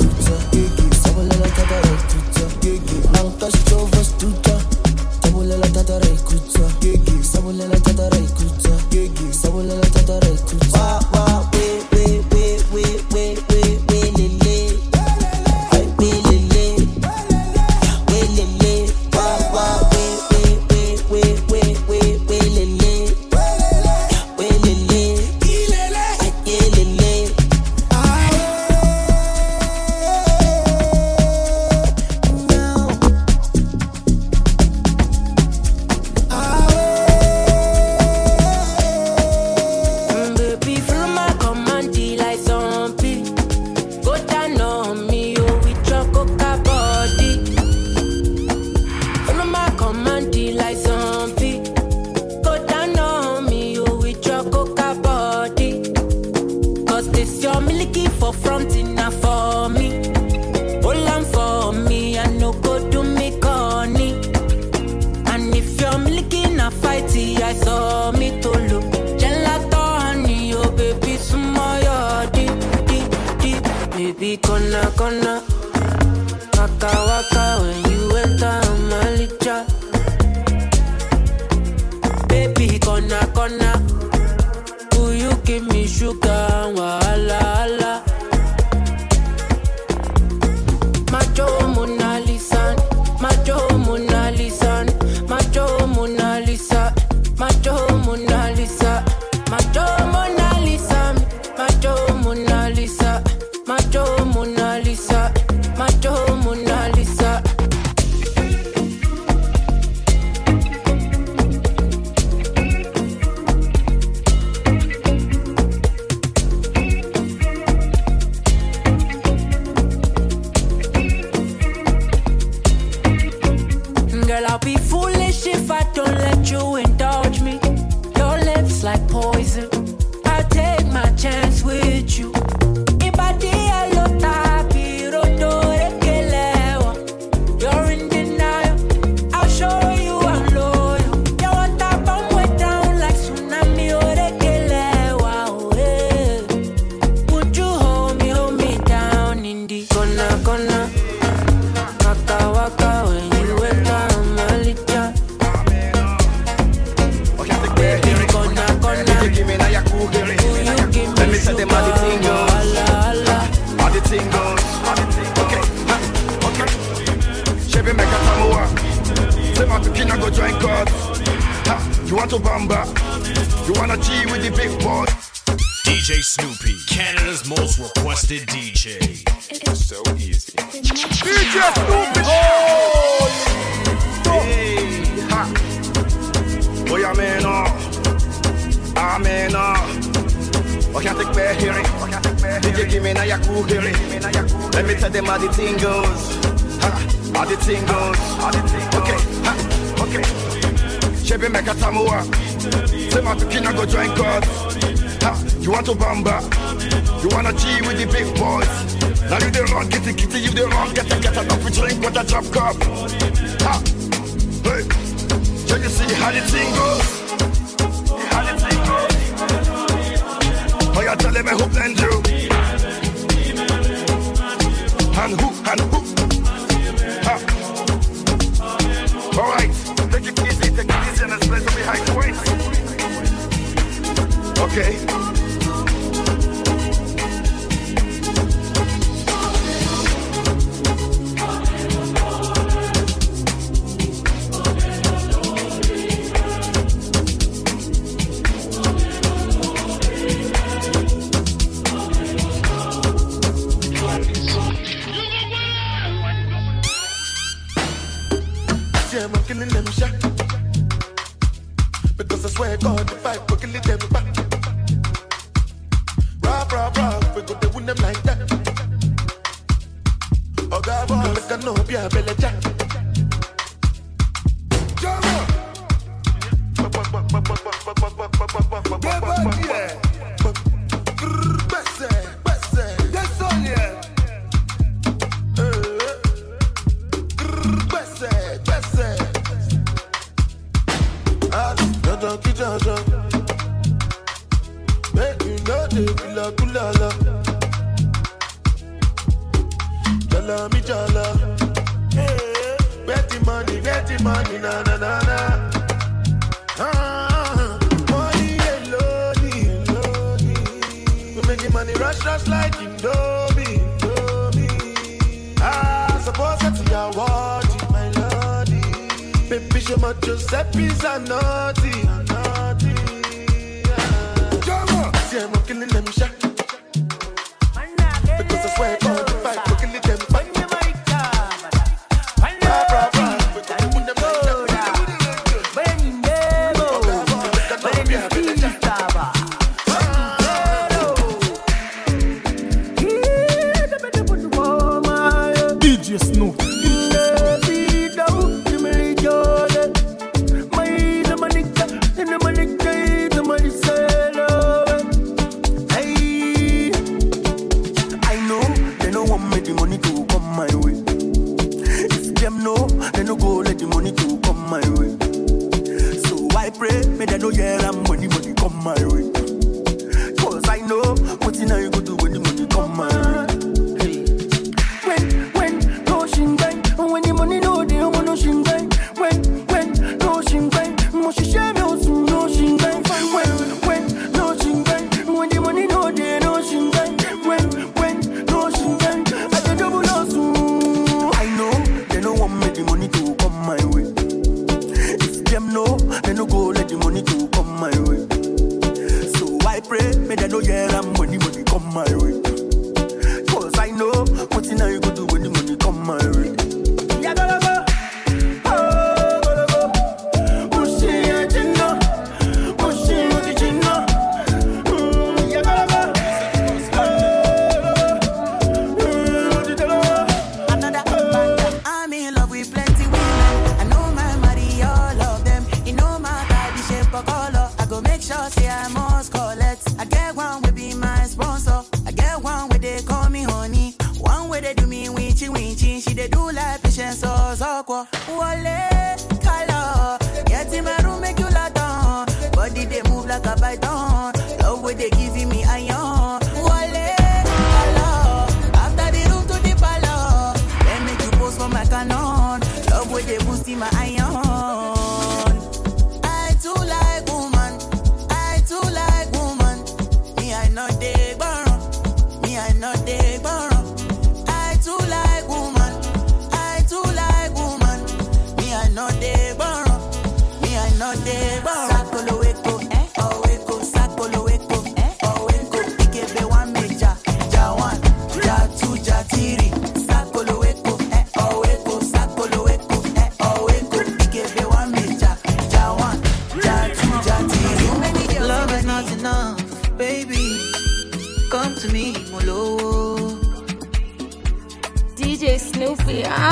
they giving me iron.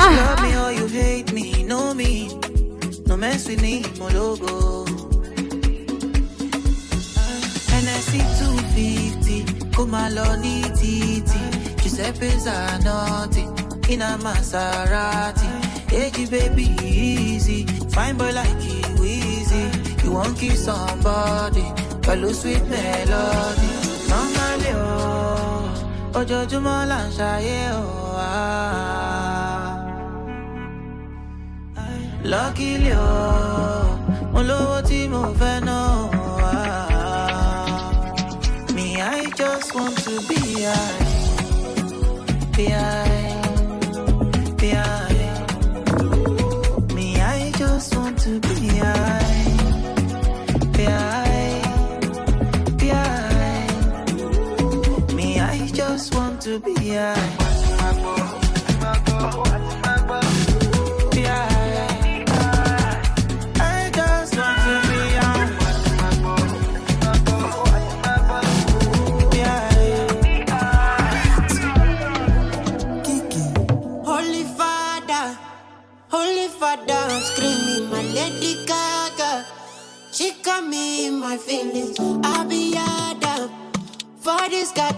Ah. You love me or you hate me, know me. No mess with me, my logo. NSC 250, Kumaloni TT, Giuseppe Zanotti, in a Maserati. Hey, baby easy, fine boy like you easy. You won't kill somebody, pẹ̀lú sweet melody. Normally, oh, ojoojúmọ́ là ń ṣayé, oh, ah. luckily o mo lówó tí mo no. me i just want to be high be high be high me i just want to be high be high be high me i just want to be high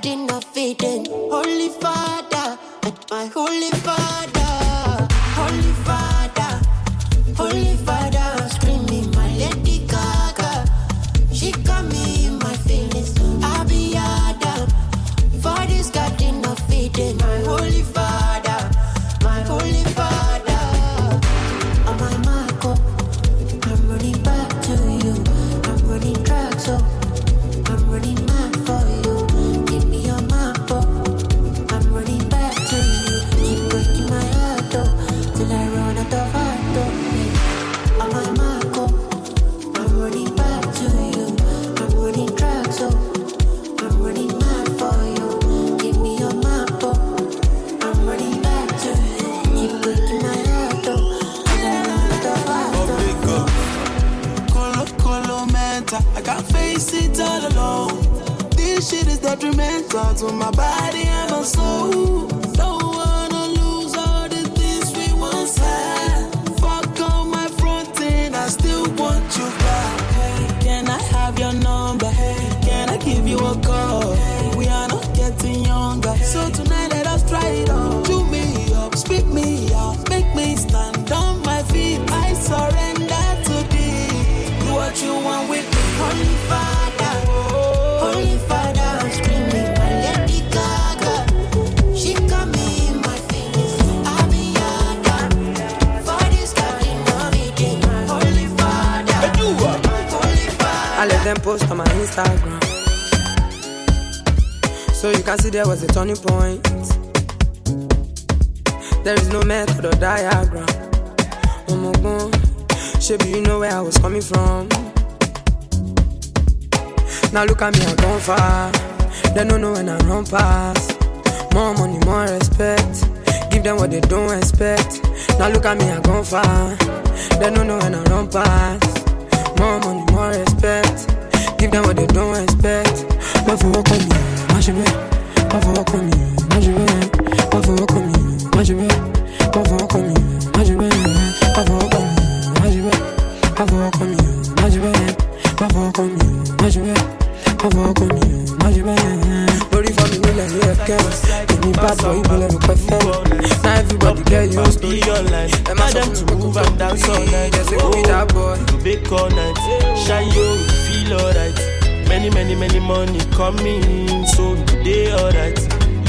body faith in Holy Father, at my Holy Father. A turning point. There is no method or diagram. God, Shaby, you know where I was coming from. Now look at me, I've gone far. They don't know when I run past. More money, more respect. Give them what they don't expect. Now look at me, I've gone far. They don't know when I run past. More money, more respect. Give them what they don't expect. But for what come Bravo comme moi je m'aime. Bravo comme moi je m'aime. Bravo everybody get your story. Ẹ má sọ fún mi kó dance all night. Ẹ ṣe kó mi dá bọ̀. Ìdòbí kọ́ night. You feel alright. Many, many, many money coming, so you day alright.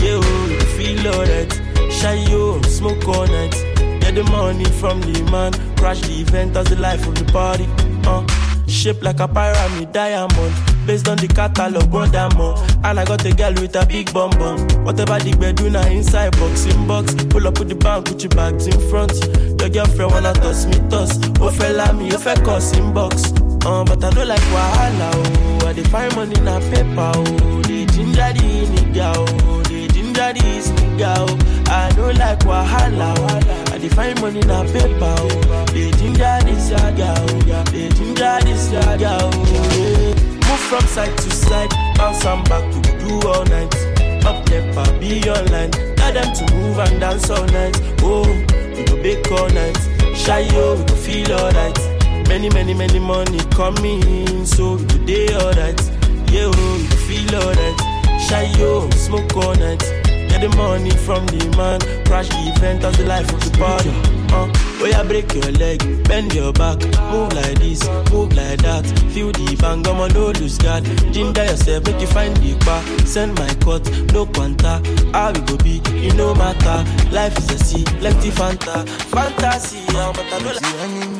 Yeah, oh, you feel alright. Shine yo, smoke all night. Get the money from the man, crash the event, that's the life of the party. Uh, shaped like a pyramid diamond. Based on the catalog, one diamond. And I got a girl with a big bum bum. Whatever the bedroom, now inside box, in box. Pull up with the bank, put your bags in front. Your girlfriend wanna toss me, toss. Oh, fella, me, you fẹ́ cuss in box. Uh, but I don't like wahala, oh. I dey find money na paper, oh. They ginger the nigga, oh. They ginger this nigga, oh. I don't like wahala, oh. I dey find money na paper, oh. They ginger this nigga, oh. They ginger this nigga, oh. Move from side to side, bounce and back to do all night. Up never be online. Tell them to move and dance all night. Oh, we go bake all night. Shy yo, we go feel alright. Many, many, many money coming, so go day alright. Yeah, oh, go feel alright. Shy yo, smoke all night. Get the money from the man, crash the event, that's the life of the party. Uh, oh yeah, break your leg, bend your back, move like this, move like that. Feel the bang, I'm on no lose guard. Ginger yourself, make you find the bar. Send my cut, no quanta. How we go be, you no matter. Life is a sea, plenty fanta, fantasy. I don't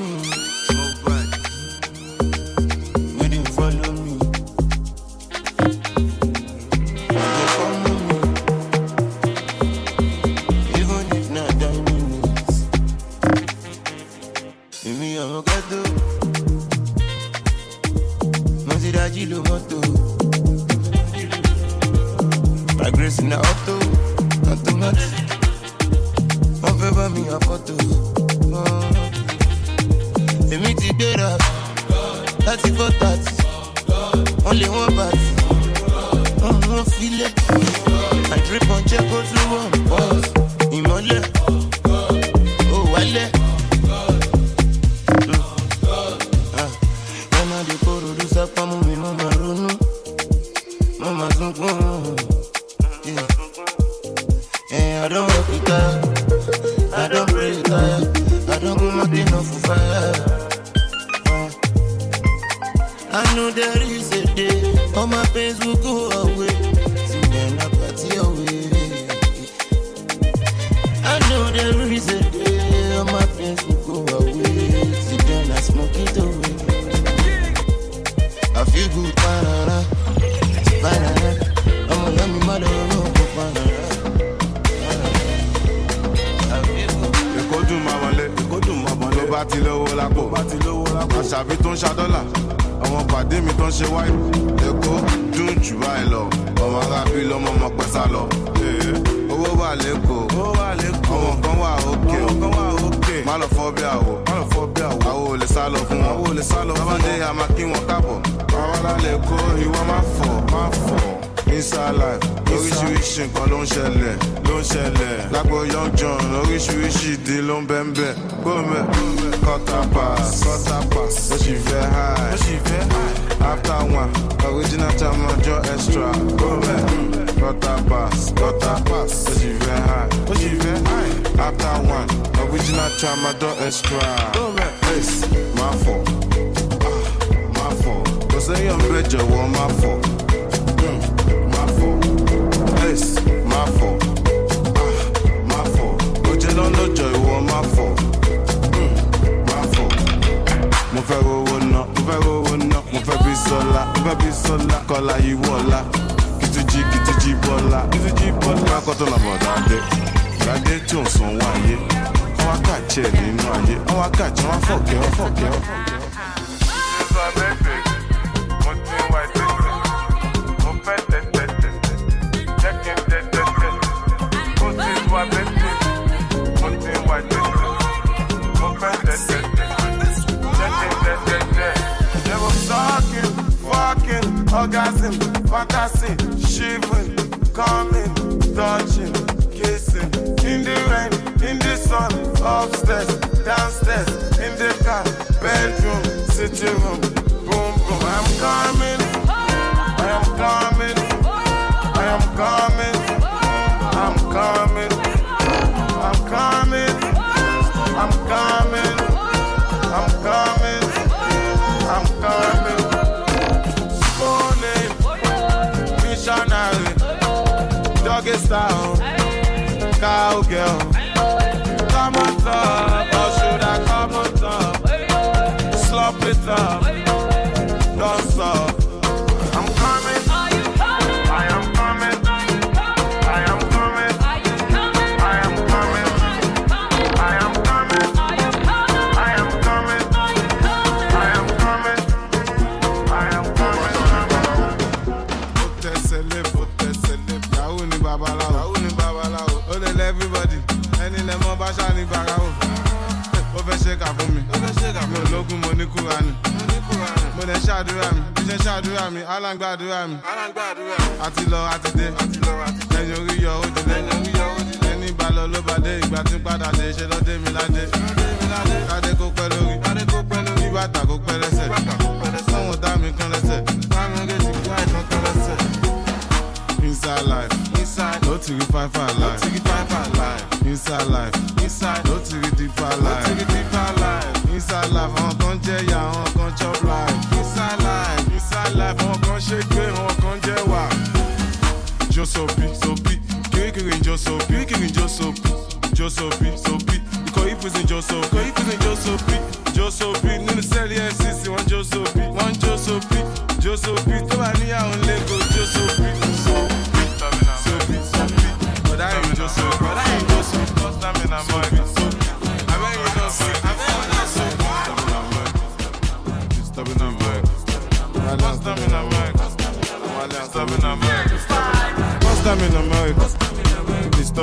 má lọ fọ́ bí àwò má lọ fọ́ bí àwò àwò ò lè sá lọ fún wọn. Àwò ò lè sá lọ fún wọn. Tábàdé a máa kí wọn káàbọ̀. Ara lè kó ìwọ má fọ̀. Má fọ̀. Inside life oríṣiríṣi nǹkan ló ń ṣẹlẹ̀ ló ń ṣẹlẹ̀. Lágbo young john oríṣiríṣi ìdí ló ń bẹ́ ń bẹ́. Gbọ́mẹ̀ quarter pass quarter pass ó sì fẹ́ high. Ó sì fẹ́ high. After one original time ọjọ́ extra gbọ́mẹ̀ quarter pass quarter pass ó sì fẹ́ high ó sì fẹ́ high. After one original time ọjọ́ extra gbọ́mẹ̀ ace máa fọ̀ ah, máa fọ̀ kò sẹ́yìn ọ̀bẹ jọ̀wọ́ máa fọ̀. Mm, máa fọ̀ ace máa fọ̀ ah, máa fọ̀ ó jẹ́ lọ́lọ́jọ́ ìwọ máa fọ̀ Mm, máa fọ̀ mo fẹ́ rówó ná mo fẹ́ rówó ná mo fẹ́ bí sọ́lá mo fẹ́ bí sọ́lá kọ́lá yìí wọ̀ọ́lá kìtújì kìtújì bọ́lá kìtújì bọ́lá kọ́tọ́ nà bọ̀ dáadé dáadé tí ò ń san owó ayé wọ́n wá kàchẹ́ nínú ayé wá kàchẹ́ wọ́n fọ̀kẹ́ wọ́n fọ̀kẹ́ wọ́n fọ̀kẹ́. Orgasm, fantasy, shivering, coming, touching, kissing, in the rain, in the sun, upstairs, downstairs, in the car, bedroom, sitting room, boom boom. I'm coming, I am coming, I am coming, I'm coming, I'm coming, I'm coming, I'm coming, I'm coming. Doggy cowgirl. Come on top, or should I come on top? Slop it up, mi bí ṣe ṣàdúrà mi mi àti lọ àti dé. Lẹ́yìn orí yọ ó dilé ẹni bá lọ ló bá dé ìgbà tí padà dé ṣe lọ́dé mi ládé. Kádé kó pẹ́ lórí. Bí bàtà kó pẹ́ lẹ́sẹ̀. Sọ́wọ́n dá mi kán lẹ́sẹ̀. Bámi rèjì kí àìsàn kán lẹ́sẹ̀. Inside life, inside, no to five five life, no to five five life. Inside life, inside, no to be deeper life. Sopi, sopi, kirikiri jó sopi, kirikiri jó sopi, jó sopi, sopi. Ikọ̀ ìfúnṣe jó sopi, ikọ̀ ìfúnṣe jó sopi, jó sopi. Nínú sẹ́ẹ̀lì FCC, wọ́n jó sopi, wọ́n jó sopi, jó sopi. Tó bá níyàwó ńlẹ́kọ̀ọ́,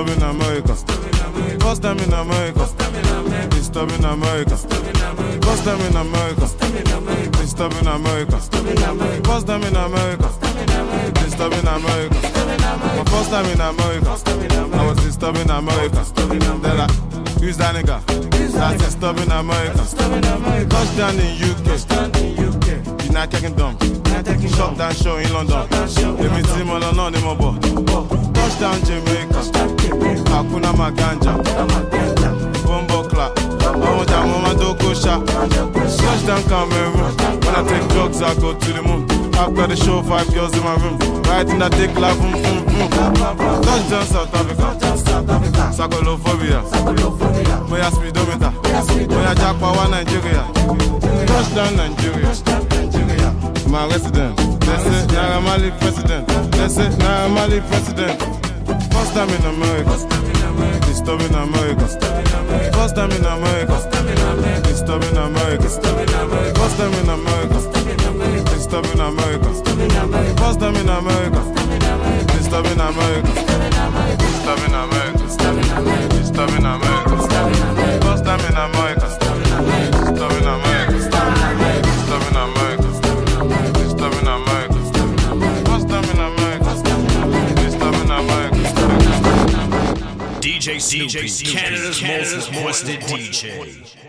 stop in America. First time in America. It's stop in America. First time in America. It's stop in America. First time in America. It's stop in America. My first time in America. I was disturbing America. They're who's that nigga? That's America. Touchdown in America Stuck in UK. United Kingdom. Shut down show in London. Èmi tí mo lọ náà ni mo. Touchdown Jamaica. Hakuna Maganja. Bombo clap. Ọmọ jà mo máa dóko ṣá. Touchdown Cameroon. When I take drugs, I go to the moon. After the show, five girls in my room. Riding that dick like boom, boom, boom. Touchdown South Africa. Sakolophobia. Moya speedometer. Moya japa wa Nigeria. Touchdown Nigeria. My resident. They say Naira Marley president. They say Naira Marley president. First time in America. Disturbing America. First time in America. Disturbing America. First time in America. Disturbing America. First time in America. Disturbing America. Disturbing America. Disturbing America. First time in America. Disturbing America. Disturbing America. Disturbing America. DJ Snoopy, Canada's, most requested DJ.